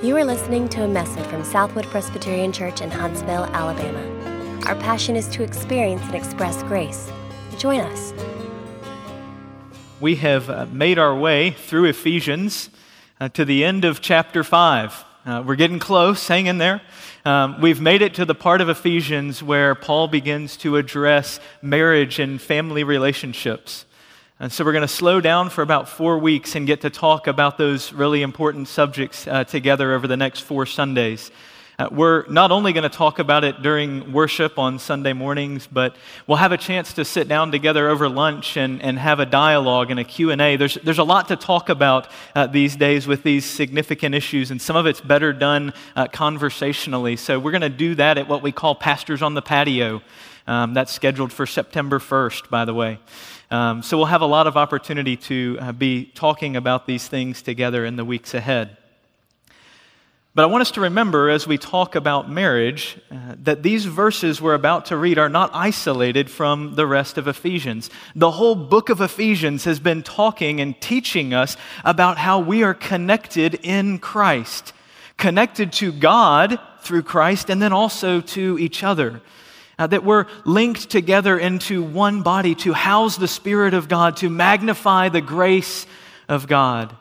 You are listening to a message from Southwood Presbyterian Church in Huntsville, Alabama. Our passion is to experience and express grace. Join us. We have uh, made our way through Ephesians uh, to the end of chapter 5. Uh, we're getting close, hang in there. Um, we've made it to the part of Ephesians where Paul begins to address marriage and family relationships. And so we're going to slow down for about four weeks and get to talk about those really important subjects uh, together over the next four Sundays. Uh, we're not only going to talk about it during worship on Sunday mornings, but we'll have a chance to sit down together over lunch and, and have a dialogue and a Q&A. There's, there's a lot to talk about uh, these days with these significant issues, and some of it's better done uh, conversationally. So we're going to do that at what we call Pastors on the Patio. Um, that's scheduled for September 1st, by the way. Um, so we'll have a lot of opportunity to uh, be talking about these things together in the weeks ahead. But I want us to remember as we talk about marriage uh, that these verses we're about to read are not isolated from the rest of Ephesians. The whole book of Ephesians has been talking and teaching us about how we are connected in Christ, connected to God through Christ, and then also to each other uh, that we're linked together into one body to house the Spirit of God, to magnify the grace of God.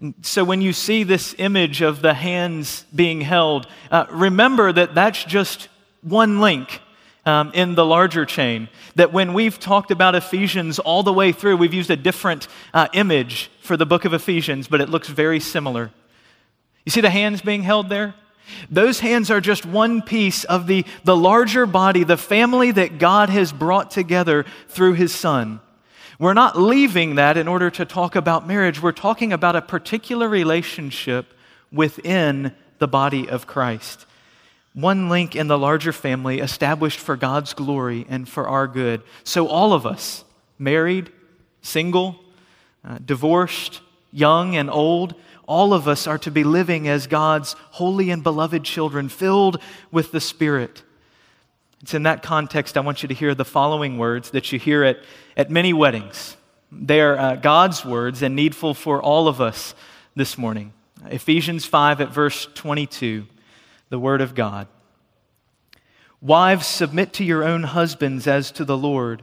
And so when you see this image of the hands being held, uh, remember that that's just one link. Um, in the larger chain, that when we've talked about Ephesians all the way through, we've used a different uh, image for the book of Ephesians, but it looks very similar. You see the hands being held there? Those hands are just one piece of the, the larger body, the family that God has brought together through his son. We're not leaving that in order to talk about marriage. We're talking about a particular relationship within the body of Christ. One link in the larger family established for God's glory and for our good. So, all of us, married, single, uh, divorced, young and old, all of us are to be living as God's holy and beloved children, filled with the Spirit. It's in that context I want you to hear the following words that you hear at, at many weddings. They are uh, God's words and needful for all of us this morning. Ephesians 5 at verse 22, the Word of God. Wives, submit to your own husbands as to the Lord.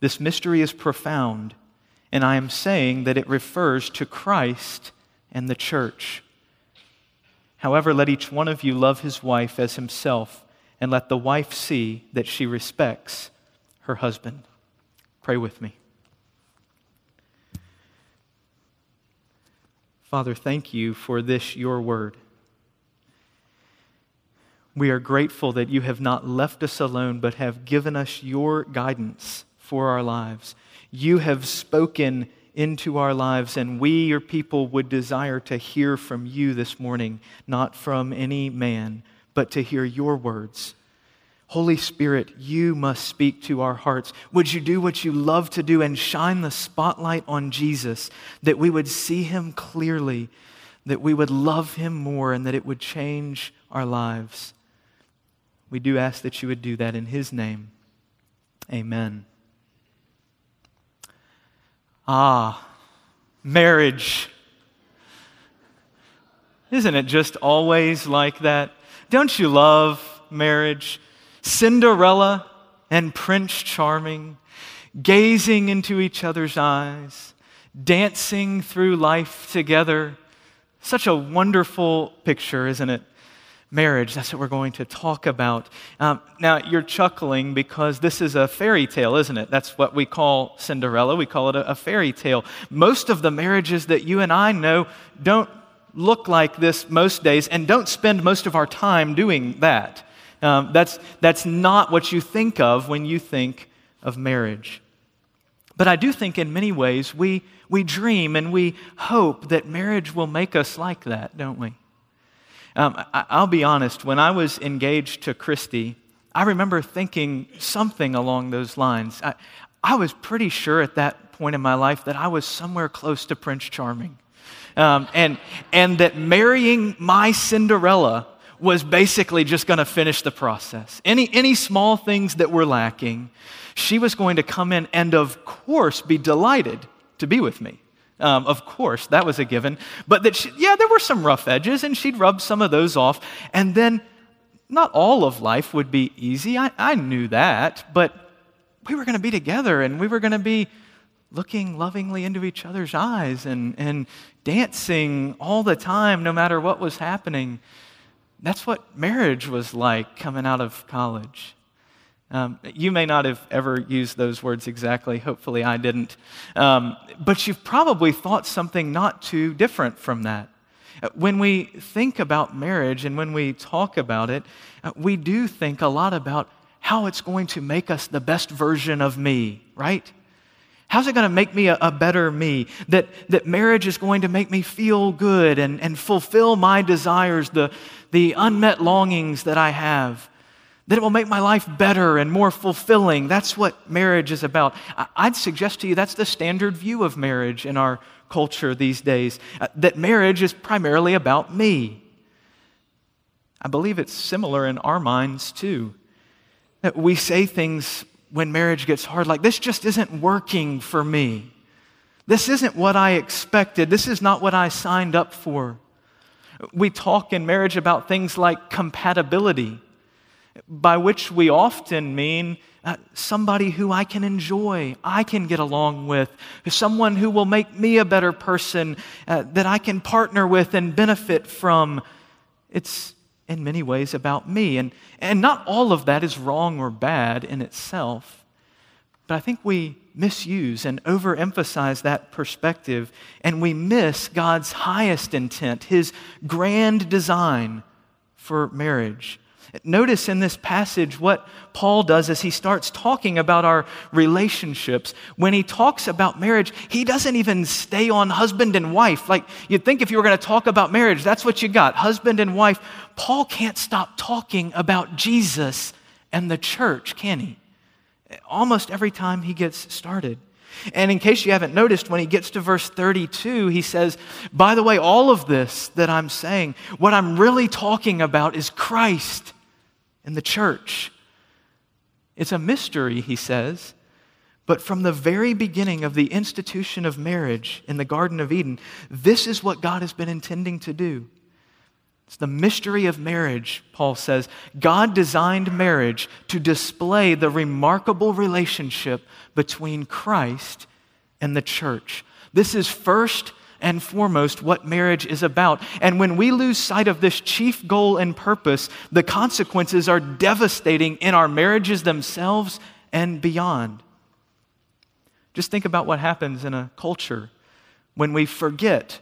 This mystery is profound, and I am saying that it refers to Christ and the church. However, let each one of you love his wife as himself, and let the wife see that she respects her husband. Pray with me. Father, thank you for this, your word. We are grateful that you have not left us alone, but have given us your guidance for our lives. You have spoken into our lives, and we, your people, would desire to hear from you this morning, not from any man, but to hear your words. Holy Spirit, you must speak to our hearts. Would you do what you love to do and shine the spotlight on Jesus, that we would see him clearly, that we would love him more, and that it would change our lives? We do ask that you would do that in his name. Amen. Ah, marriage. Isn't it just always like that? Don't you love marriage? Cinderella and Prince Charming, gazing into each other's eyes, dancing through life together. Such a wonderful picture, isn't it? Marriage. That's what we're going to talk about. Um, now, you're chuckling because this is a fairy tale, isn't it? That's what we call Cinderella. We call it a, a fairy tale. Most of the marriages that you and I know don't look like this most days and don't spend most of our time doing that. Um, that's, that's not what you think of when you think of marriage. But I do think in many ways we, we dream and we hope that marriage will make us like that, don't we? Um, I, will be honest, when I was engaged to Christy, I remember thinking something along those lines. I, I was pretty sure at that point in my life that I was somewhere close to Prince Charming. Um, and, and that marrying my Cinderella was basically just going to finish the process. Any, any small things that were lacking, she was going to come in and, of course, be delighted to be with me. Um, of course, that was a given. But that, she, yeah, there were some rough edges, and she'd rub some of those off. And then, not all of life would be easy. I, I knew that. But we were going to be together, and we were going to be looking lovingly into each other's eyes and, and dancing all the time, no matter what was happening. That's what marriage was like coming out of college. Um, you may not have ever used those words exactly. Hopefully, I didn't. Um, but you've probably thought something not too different from that. Uh, when we think about marriage and when we talk about it, uh, we do think a lot about how it's going to make us the best version of me, right? How's it going to make me a, a, better me? That, that marriage is going to make me feel good and, and fulfill my desires, the, the unmet longings that I have that it will make my life better and more fulfilling. That's what marriage is about. I'd suggest to you that's the standard view of marriage in our culture these days, uh, that marriage is primarily about me. I believe it's similar in our minds too. That we say things when marriage gets hard like, this just isn't working for me. This isn't what I expected. This is not what I signed up for. We talk in marriage about things like compatibility by which we often mean uh, somebody who I can enjoy, I can get along with, someone who will make me a better person uh, that I can partner with and benefit from. It's in many ways about me. And, and not all of that is wrong or bad in itself, but I think we misuse and overemphasize that perspective, and we miss God's highest intent, His grand design for marriage. Notice in this passage what Paul does as he starts talking about our relationships. When he talks about marriage, he doesn't even stay on husband and wife. Like you'd think if you were going to talk about marriage, that's what you got husband and wife. Paul can't stop talking about Jesus and the church, can he? Almost every time he gets started. And in case you haven't noticed, when he gets to verse 32, he says, By the way, all of this that I'm saying, what I'm really talking about is Christ in the church. It's a mystery, he says, but from the very beginning of the institution of marriage in the Garden of Eden, this is what God has been intending to do. It's the mystery of marriage, Paul says. God designed marriage to display the remarkable relationship between Christ and the church. This is first and foremost what marriage is about. And when we lose sight of this chief goal and purpose, the consequences are devastating in our marriages themselves and beyond. Just think about what happens in a culture when we forget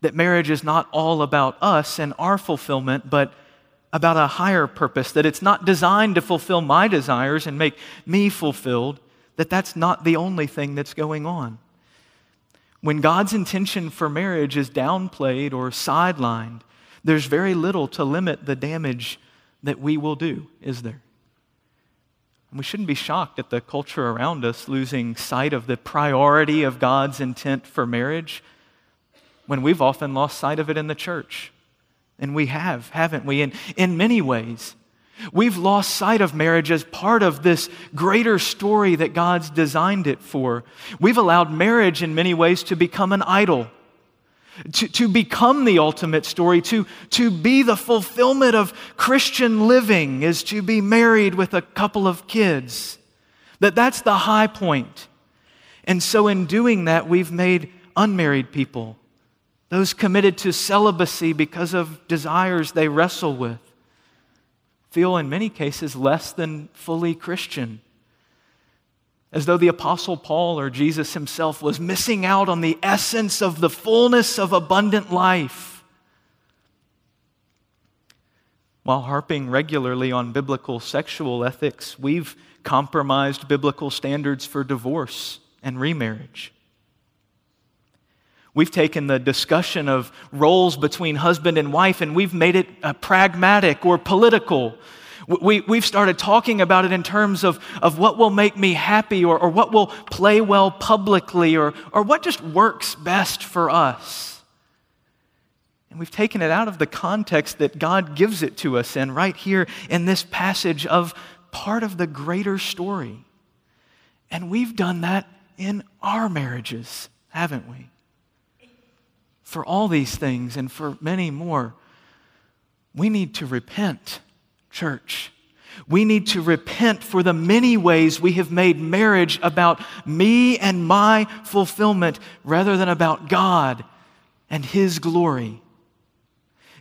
that marriage is not all about us and our fulfillment, but about a higher purpose, that it's not designed to fulfill my desires and make me fulfilled, that that's not the only thing that's going on. When God's intention for marriage is downplayed or sidelined, there's very little to limit the damage that we will do, is there? And we shouldn't be shocked at the culture around us losing sight of the priority of God's intent for marriage when we've often lost sight of it in the church. And we have, haven't we? In, in many ways. We've lost sight of marriage as part of this greater story that God's designed it for. We've allowed marriage in many ways to become an idol, to, to become the ultimate story, to, to be the fulfillment of Christian living is to be married with a couple of kids. That that's the high point. And so in doing that, we've made unmarried people those committed to celibacy because of desires they wrestle with, feel in many cases less than fully Christian. As though the Apostle Paul or Jesus himself was missing out on the essence of the fullness of abundant life. While harping regularly on biblical sexual ethics, we've compromised biblical standards for divorce and remarriage. We've taken the discussion of roles between husband and wife and we've made it uh, pragmatic or political. We, we've started talking about it in terms of, of what will make me happy or, or what will play well publicly or, or what just works best for us. And we've taken it out of the context that God gives it to us in right here in this passage of part of the greater story. And we've done that in our marriages, haven't we? For all these things and for many more, we need to repent, church. We need to repent for the many ways we have made marriage about me and my fulfillment rather than about God and His glory.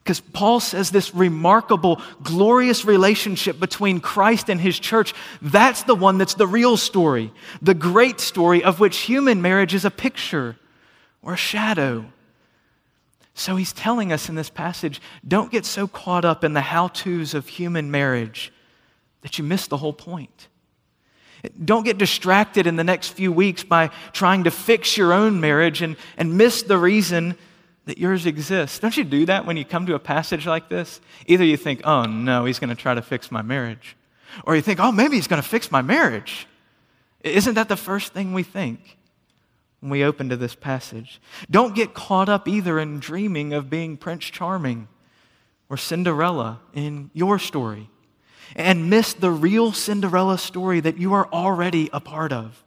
Because Paul says this remarkable, glorious relationship between Christ and his church, that's the one that's the real story, the great story of which human marriage is a picture or a shadow. So he's telling us in this passage don't get so caught up in the how to's of human marriage that you miss the whole point. Don't get distracted in the next few weeks by trying to fix your own marriage and, and miss the reason that yours exists. Don't you do that when you come to a passage like this? Either you think, oh no, he's going to try to fix my marriage, or you think, oh, maybe he's going to fix my marriage. Isn't that the first thing we think when we open to this passage? Don't get caught up either in dreaming of being Prince Charming or Cinderella in your story and miss the real Cinderella story that you are already a part of.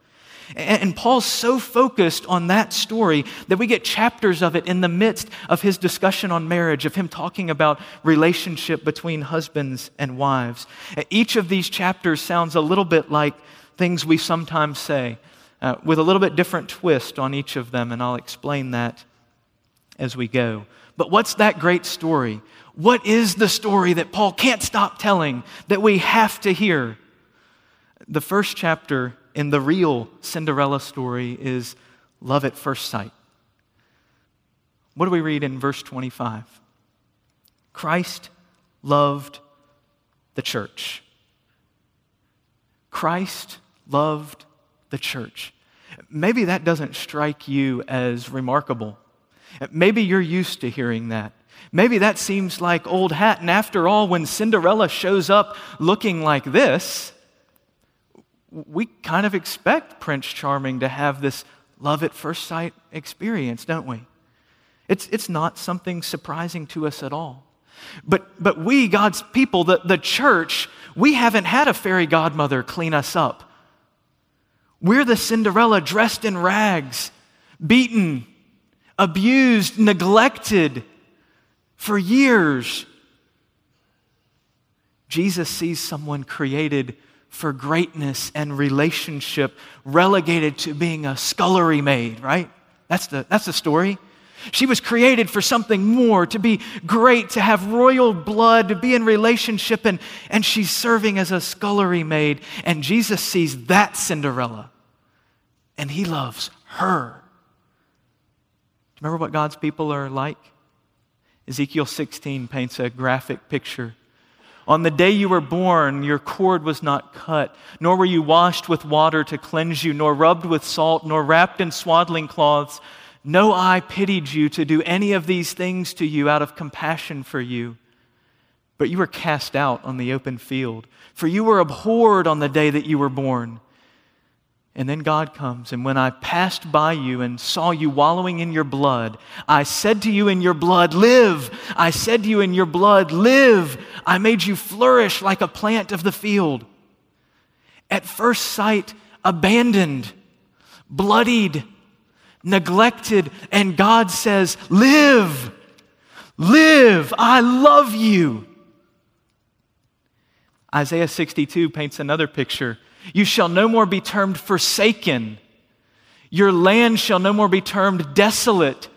And Paul's so focused on that story that we get chapters of it in the midst of his discussion on marriage, of him talking about relationship between husbands and wives. Each of these chapters sounds a little bit like things we sometimes say, uh, with a little bit different twist on each of them, and I'll explain that as we go. But what's that great story? What is the story that Paul can't stop telling that we have to hear? The first chapter in the real Cinderella story is love at first sight. What do we read in verse 25? Christ loved the church. Christ loved the church. Maybe that doesn't strike you as remarkable. Maybe you're used to hearing that. Maybe that seems like old hat. And after all, when Cinderella shows up looking like this, we kind of expect Prince Charming to have this love at first sight experience, don't we? It's, it's not something surprising to us at all. But, but we, God's people, the, the church, we haven't had a fairy godmother clean us up. We're the Cinderella dressed in rags, beaten, abused, neglected for years. Jesus sees someone created for greatness and relationship relegated to being a scullery maid, right? That's the, that's the story. She was created for something more, to be great, to have royal blood, to be in relationship, and, and she's serving as a scullery maid. And Jesus sees that Cinderella, and he loves her. Remember what God's people are like? Ezekiel 16 paints a graphic picture on the day you were born, your cord was not cut, nor were you washed with water to cleanse you, nor rubbed with salt, nor wrapped in swaddling cloths. No eye pitied you to do any of these things to you out of compassion for you. But you were cast out on the open field, for you were abhorred on the day that you were born. And then God comes, and when I passed by you and saw you wallowing in your blood, I said to you in your blood, Live! I said to you in your blood, Live! I made you flourish like a plant of the field. At first sight, abandoned, bloodied, neglected, and God says, Live! Live! I love you! Isaiah 62 paints another picture you shall no more be termed forsaken. Your land shall no more be termed desolate,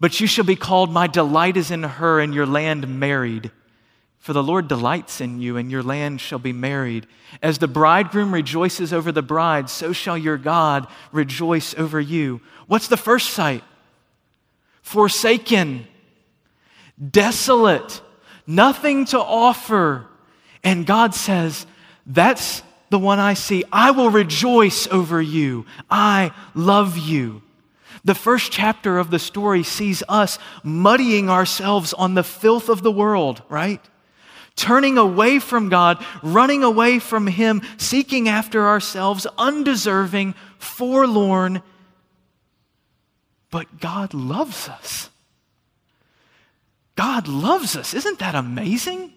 But you shall be called, My delight is in her, and your land married. For the Lord delights in you, and your land shall be married. As the bridegroom rejoices over the bride, so shall your God rejoice over you. What's the first sight? Forsaken, desolate, nothing to offer. And God says, That's the one I see. I will rejoice over you. I love you. The first chapter of the story sees us muddying ourselves on the filth of the world, right? Turning away from God, running away from Him, seeking after ourselves, undeserving, forlorn. But God loves us. God loves us. Isn't that amazing?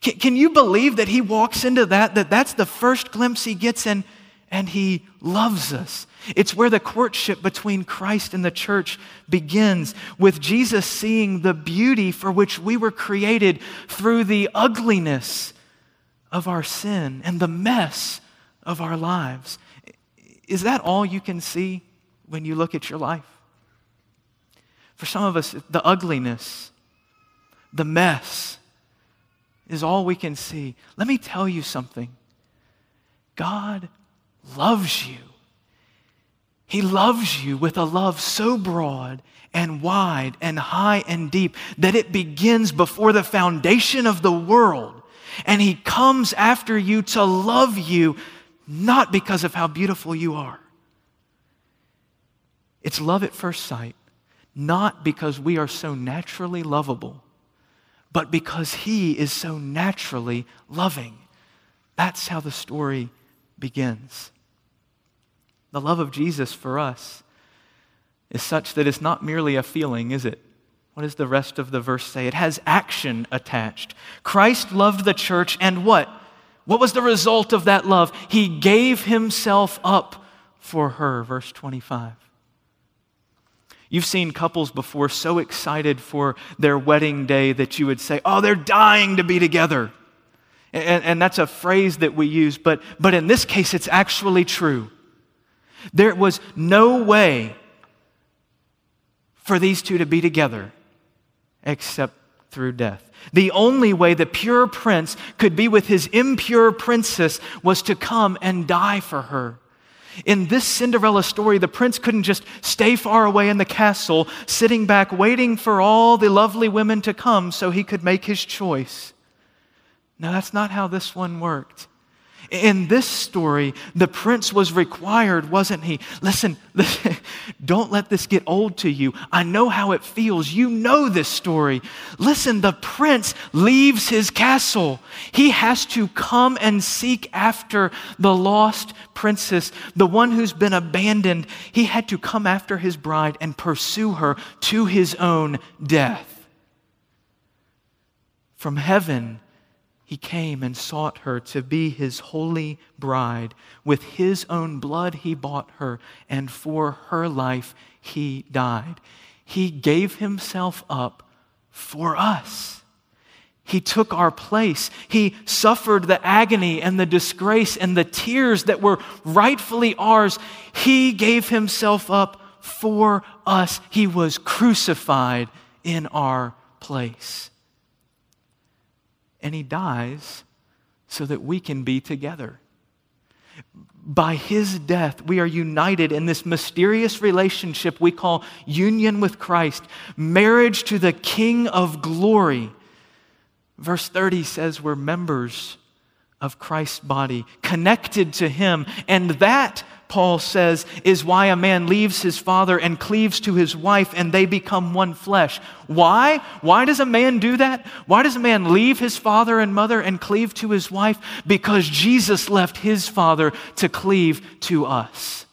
Can, can, you believe that he walks into that, that that's the first glimpse he gets and, and he loves us? It's where the courtship between Christ and the church begins, with Jesus seeing the beauty for which we were created through the ugliness of our sin and the mess of our lives. Is that all you can see when you look at your life? For some of us, the ugliness, the mess, is all we can see. Let me tell you something God loves you. He loves you with a love so broad and wide and high and deep that it begins before the foundation of the world. And He comes after you to love you, not because of how beautiful you are. It's love at first sight, not because we are so naturally lovable but because he is so naturally loving. That's how the story begins. The love of Jesus for us is such that it's not merely a feeling, is it? What does the rest of the verse say? It has action attached. Christ loved the church, and what? What was the result of that love? He gave himself up for her. Verse 25. You've seen couples before so excited for their wedding day that you would say, Oh, they're dying to be together. And, and, that's a phrase that we use, but, but in this case, it's actually true. There was no way for these two to be together except through death. The only way the pure prince could be with his impure princess was to come and die for her. In this Cinderella story, the prince couldn't just stay far away in the castle, sitting back waiting for all the lovely women to come so he could make his choice. No, that's not how this one worked. In this story, the prince was required, wasn't he? Listen, listen, don't let this get old to you. I know how it feels. You know this story. Listen, the prince leaves his castle. He has to come and seek after the lost princess, the one who's been abandoned. He had to come after his bride and pursue her to his own death. From heaven, he came and sought her to be his holy bride. With his own blood, he bought her, and for her life, he died. He gave himself up for us. He took our place. He suffered the agony and the disgrace and the tears that were rightfully ours. He gave himself up for us. He was crucified in our place and he dies so that we can be together. By his death, we are united in this mysterious relationship we call union with Christ, marriage to the King of glory. Verse 30 says we're members of Christ's body, connected to him, and that Paul says, is why a man leaves his father and cleaves to his wife and they become one flesh. Why? Why does a man do that? Why does a man leave his father and mother and cleave to his wife? Because Jesus left his father to cleave to us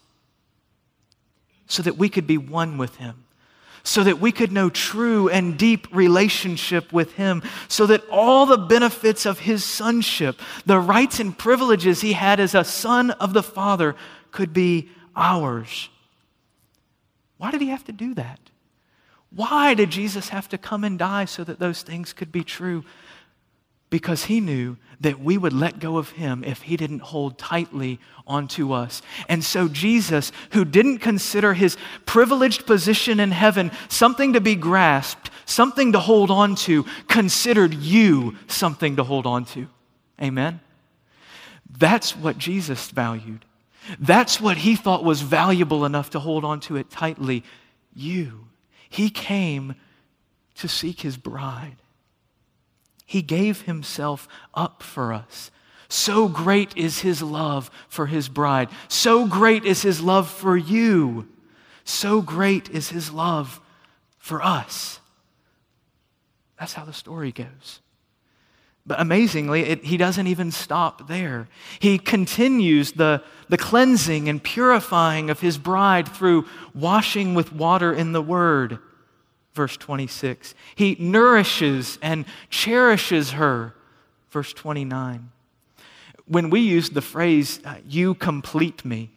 so that we could be one with him so that we could know true and deep relationship with Him, so that all the benefits of His sonship, the rights and privileges He had as a son of the Father, could be ours. Why did he have to do that? Why did Jesus have to come and die so that those things could be true? because he knew that we would let go of him if he didn't hold tightly onto us. And so, Jesus, who didn't consider his privileged position in heaven something to be grasped, something to hold on to, considered you something to hold on to. Amen? That's what Jesus valued. That's what he thought was valuable enough to hold on to it tightly. You. He came to seek his bride. He gave himself up for us. So great is his love for his bride. So great is his love for you. So great is his love for us. That's how the story goes. But amazingly, it, he doesn't even stop there. He continues the, the cleansing and purifying of his bride through washing with water in the word verse 26. He nourishes and cherishes her, verse 29. When we use the phrase, you complete me,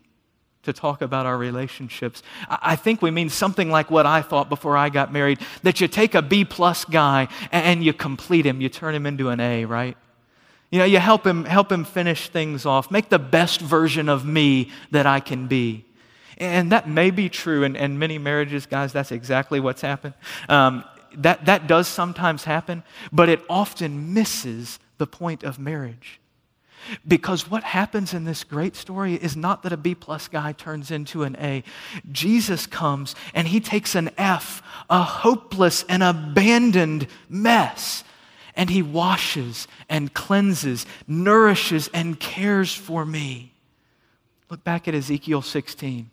to talk about our relationships, I think we mean something like what I thought before I got married that you take a B plus guy and you complete him, you turn him into an A, right? You know, you help him, help him finish things off, make the best version of me that I can be. And that may be true in, in many marriages, guys. That's exactly what's happened. Um, that, that does sometimes happen, but it often misses the point of marriage. Because what happens in this great story is not that a B plus guy turns into an A. Jesus comes and he takes an F, a hopeless and abandoned mess, and he washes and cleanses, nourishes and cares for me. Look back at Ezekiel 16.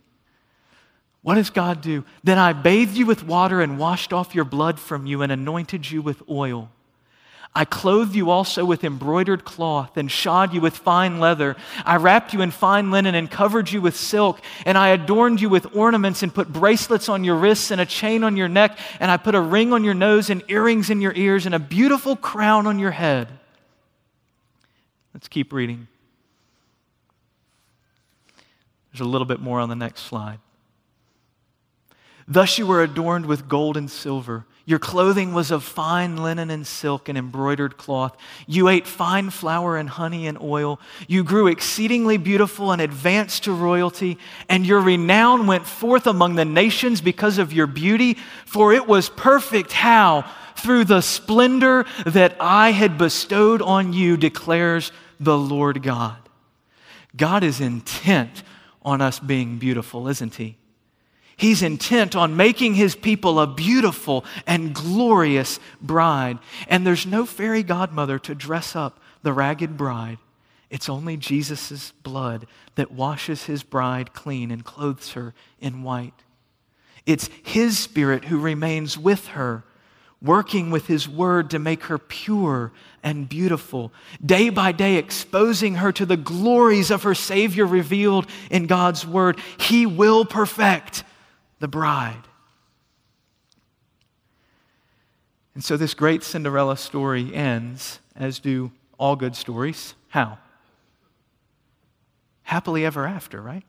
What does God do? Then I bathed you with water and washed off your blood from you and anointed you with oil. I clothed you also with embroidered cloth and shod you with fine leather. I wrapped you in fine linen and covered you with silk. And I adorned you with ornaments and put bracelets on your wrists and a chain on your neck. And I put a ring on your nose and earrings in your ears and a beautiful crown on your head. Let's keep reading. There's a little bit more on the next slide. Thus you were adorned with gold and silver. Your clothing was of fine linen and silk and embroidered cloth. You ate fine flour and honey and oil. You grew exceedingly beautiful and advanced to royalty, and your renown went forth among the nations because of your beauty, for it was perfect. How? Through the splendor that I had bestowed on you, declares the Lord God. God is intent on us being beautiful, isn't He? He's intent on making his people a beautiful and glorious bride. And there's no fairy godmother to dress up the ragged bride. It's only Jesus' blood that washes his bride clean and clothes her in white. It's his spirit who remains with her, working with his word to make her pure and beautiful, day by day exposing her to the glories of her Savior revealed in God's word. He will perfect the bride. And so this great Cinderella story ends, as do all good stories. How? Happily ever after, right?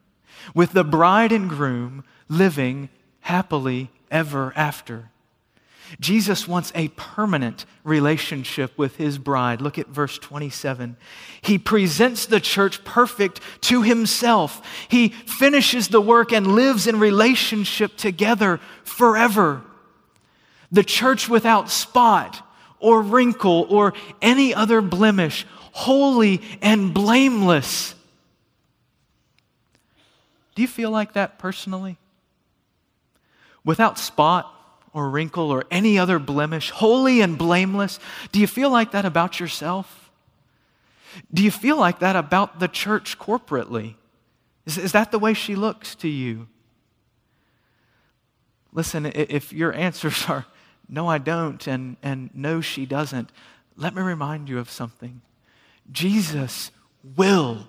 With the bride and groom living happily ever after. Jesus wants a permanent relationship with his bride. Look at verse 27. He presents the church perfect to himself. He finishes the work and lives in relationship together forever. The church without spot or wrinkle or any other blemish, holy and blameless. Do you feel like that personally? Without spot, or wrinkle or any other blemish, holy and blameless. Do you feel like that about yourself? Do you feel like that about the church corporately? Is, is that the way she looks to you? Listen, if your answers are no, I don't, and, and no, she doesn't, let me remind you of something. Jesus will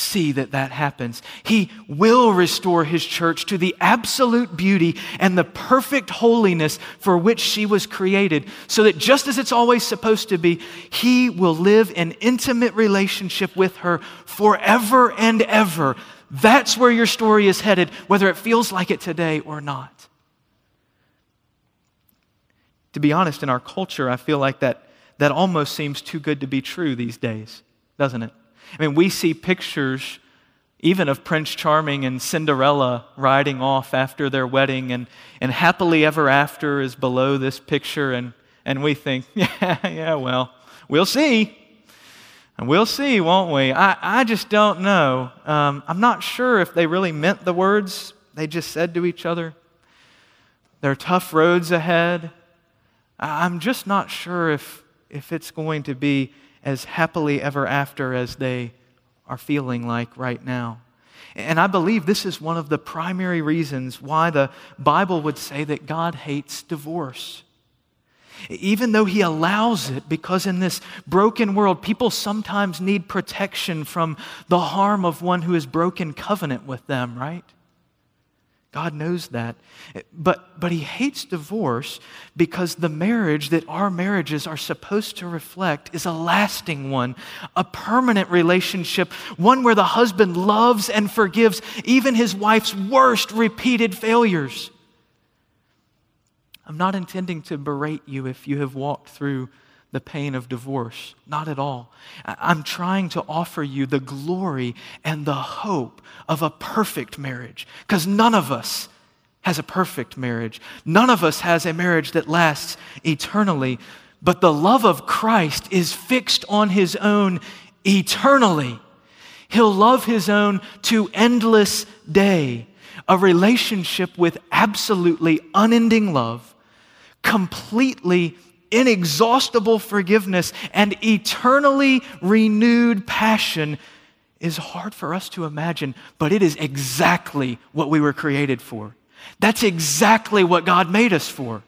see that that happens. He will restore his church to the absolute beauty and the perfect holiness for which she was created, so that just as it's always supposed to be, he will live in intimate relationship with her forever and ever. That's where your story is headed, whether it feels like it today or not. To be honest, in our culture, I feel like that that almost seems too good to be true these days, doesn't it? I mean, we see pictures even of Prince Charming and Cinderella riding off after their wedding, and, and happily ever after is below this picture, and, and we think, yeah, yeah, well, we'll see. And we'll see, won't we? I, I just don't know. Um, I'm not sure if they really meant the words they just said to each other. There are tough roads ahead. I'm just not sure if, if it's going to be as happily ever after as they are feeling like right now. And I believe this is one of the primary reasons why the Bible would say that God hates divorce. Even though He allows it, because in this broken world, people sometimes need protection from the harm of one who has broken covenant with them, right? God knows that. But, but he hates divorce because the marriage that our marriages are supposed to reflect is a lasting one, a permanent relationship, one where the husband loves and forgives even his wife's worst repeated failures. I'm not intending to berate you if you have walked through the pain of divorce. Not at all. I'm trying to offer you the glory and the hope of a perfect marriage because none of us has a perfect marriage. None of us has a marriage that lasts eternally. But the love of Christ is fixed on his own eternally. He'll love his own to endless day. A relationship with absolutely unending love, completely inexhaustible forgiveness and eternally renewed passion is hard for us to imagine, but it is exactly what we were created for. That's exactly what God made us for.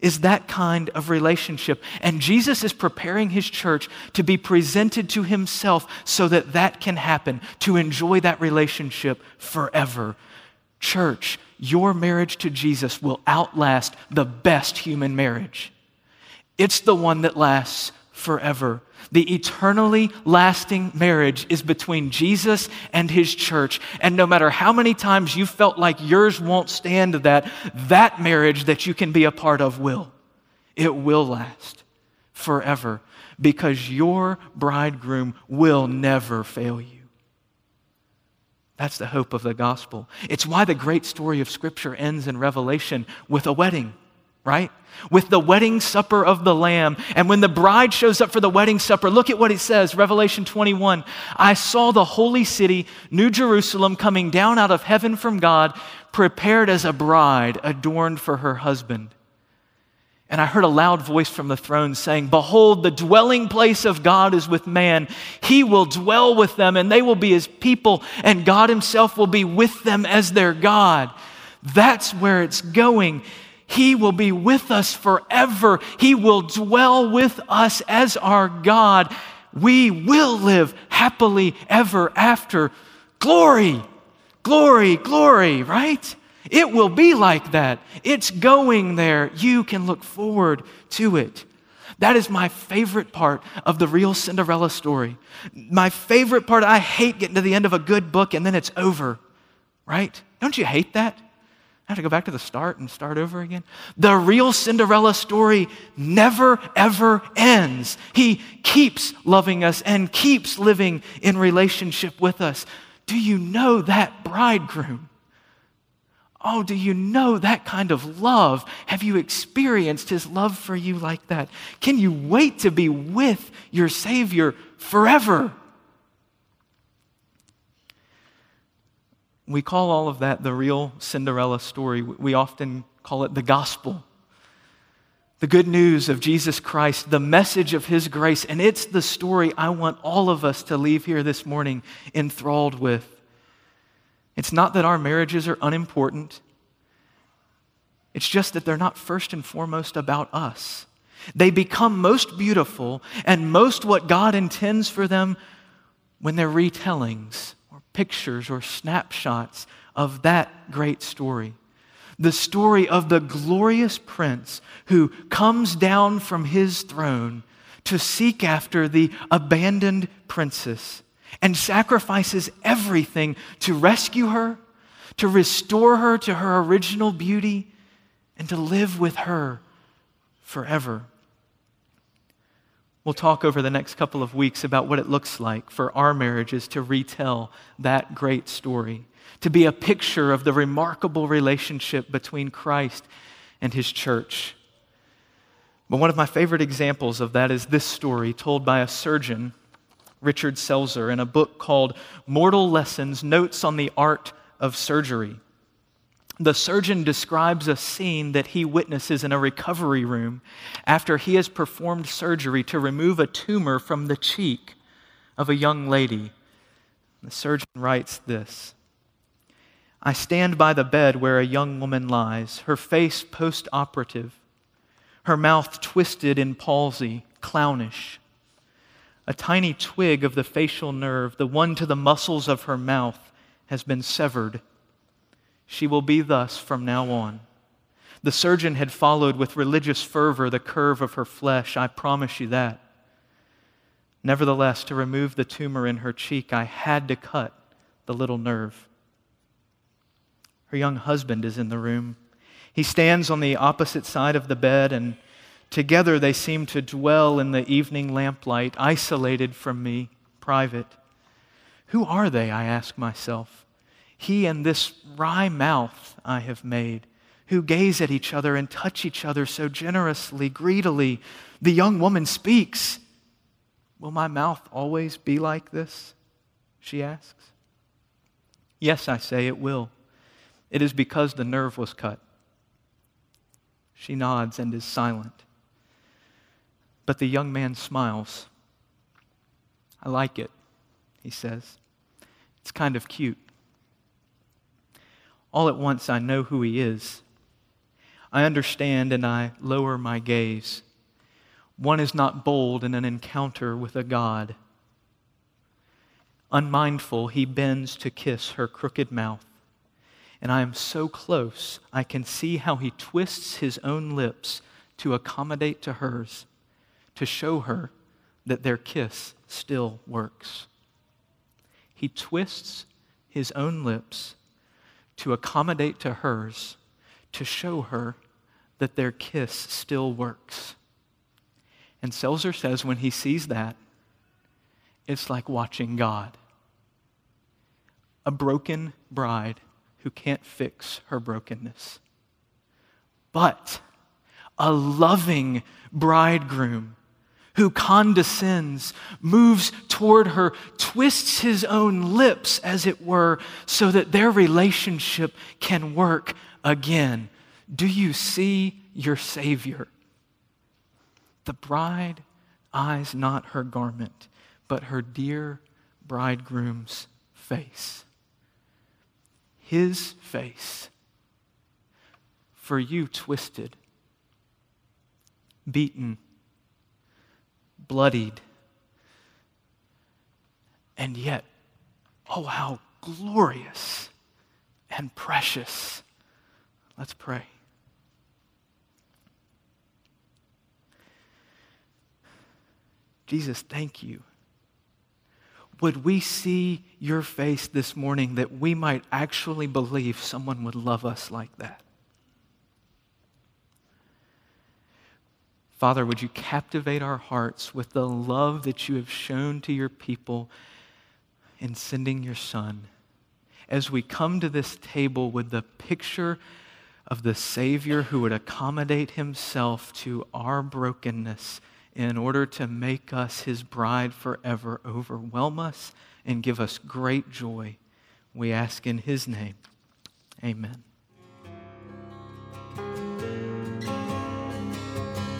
Is that kind of relationship. And Jesus is preparing his church to be presented to himself so that that can happen, to enjoy that relationship forever. Church, your marriage to Jesus will outlast the best human marriage. It's the one that lasts forever. The eternally lasting marriage is between Jesus and his church. And no matter how many times you felt like yours won't stand that, that marriage that you can be a part of will. It will last forever because your bridegroom will never fail you. That's the hope of the gospel. It's why the great story of Scripture ends in Revelation with a wedding right? With the wedding supper of the Lamb. And when the bride shows up for the wedding supper, look at what it says Revelation 21. I saw the holy city, New Jerusalem, coming down out of heaven from God, prepared as a bride adorned for her husband. And I heard a loud voice from the throne saying, Behold, the dwelling place of God is with man. He will dwell with them, and they will be his people, and God himself will be with them as their God. That's where it's going. He will be with us forever. He will dwell with us as our God. We will live happily ever after. Glory, glory, glory, right? It will be like that. It's going there. You can look forward to it. That is my favorite part of the real Cinderella story. My favorite part, I hate getting to the end of a good book and then it's over, right? Don't you hate that? I have to go back to the start and start over again. The real Cinderella story never, ever ends. He keeps loving us and keeps living in relationship with us. Do you know that bridegroom? Oh, do you know that kind of love? Have you experienced his love for you like that? Can you wait to be with your Savior forever? We call all of that the real Cinderella story. We often call it the gospel. The good news of Jesus Christ, the message of his grace, and it's the story I want all of us to leave here this morning enthralled with. It's not that our marriages are unimportant, it's just that they're not first and foremost about us. They become most beautiful and most what God intends for them when they're retellings pictures or snapshots of that great story. The story of the glorious prince who comes down from his throne to seek after the abandoned princess and sacrifices everything to rescue her, to restore her to her original beauty, and to live with her forever. We'll talk over the next couple of weeks about what it looks like for our marriages to retell that great story, to be a picture of the remarkable relationship between Christ and his church. But one of my favorite examples of that is this story told by a surgeon, Richard Selzer, in a book called Mortal Lessons Notes on the Art of Surgery. The surgeon describes a scene that he witnesses in a recovery room after he has performed surgery to remove a tumor from the cheek of a young lady. The surgeon writes this I stand by the bed where a young woman lies, her face post operative, her mouth twisted in palsy, clownish. A tiny twig of the facial nerve, the one to the muscles of her mouth, has been severed she will be thus from now on. The surgeon had followed with religious fervor the curve of her flesh, I promise you that. Nevertheless, to remove the tumor in her cheek, I had to cut the little nerve. Her young husband is in the room. He stands on the opposite side of the bed, and together they seem to dwell in the evening lamplight, isolated from me, private. Who are they, I ask myself? He and this wry mouth I have made, who gaze at each other and touch each other so generously, greedily. The young woman speaks. Will my mouth always be like this? She asks. Yes, I say, it will. It is because the nerve was cut. She nods and is silent. But the young man smiles. I like it, he says. It's kind of cute. All at once, I know who He is. I understand and I lower my gaze. One is not bold in an encounter with a God. Unmindful, he bends to kiss her crooked mouth. And I am so close, I can see how he twists his own lips to accommodate to hers, to show her that their kiss still works. He twists his own lips to accommodate to hers, to show her that their kiss still works. And Selzer says when he sees that, it's like watching God. A broken bride who can't fix her brokenness. But a loving bridegroom who condescends, moves toward her, twists his own lips, as it were, so that their relationship can work again. Do you see your Savior? The bride eyes not her garment, but her dear bridegroom's face. His face, for you twisted, beaten, bloodied. And yet, oh, how glorious and precious. Let's pray. Jesus, thank you. Would we see your face this morning that we might actually believe someone would love us like that? Father, would you captivate our hearts with the love that you have shown to your people in sending your Son? As we come to this table with the picture of the Savior who would accommodate himself to our brokenness in order to make us his bride forever, overwhelm us and give us great joy. We ask in his name. Amen.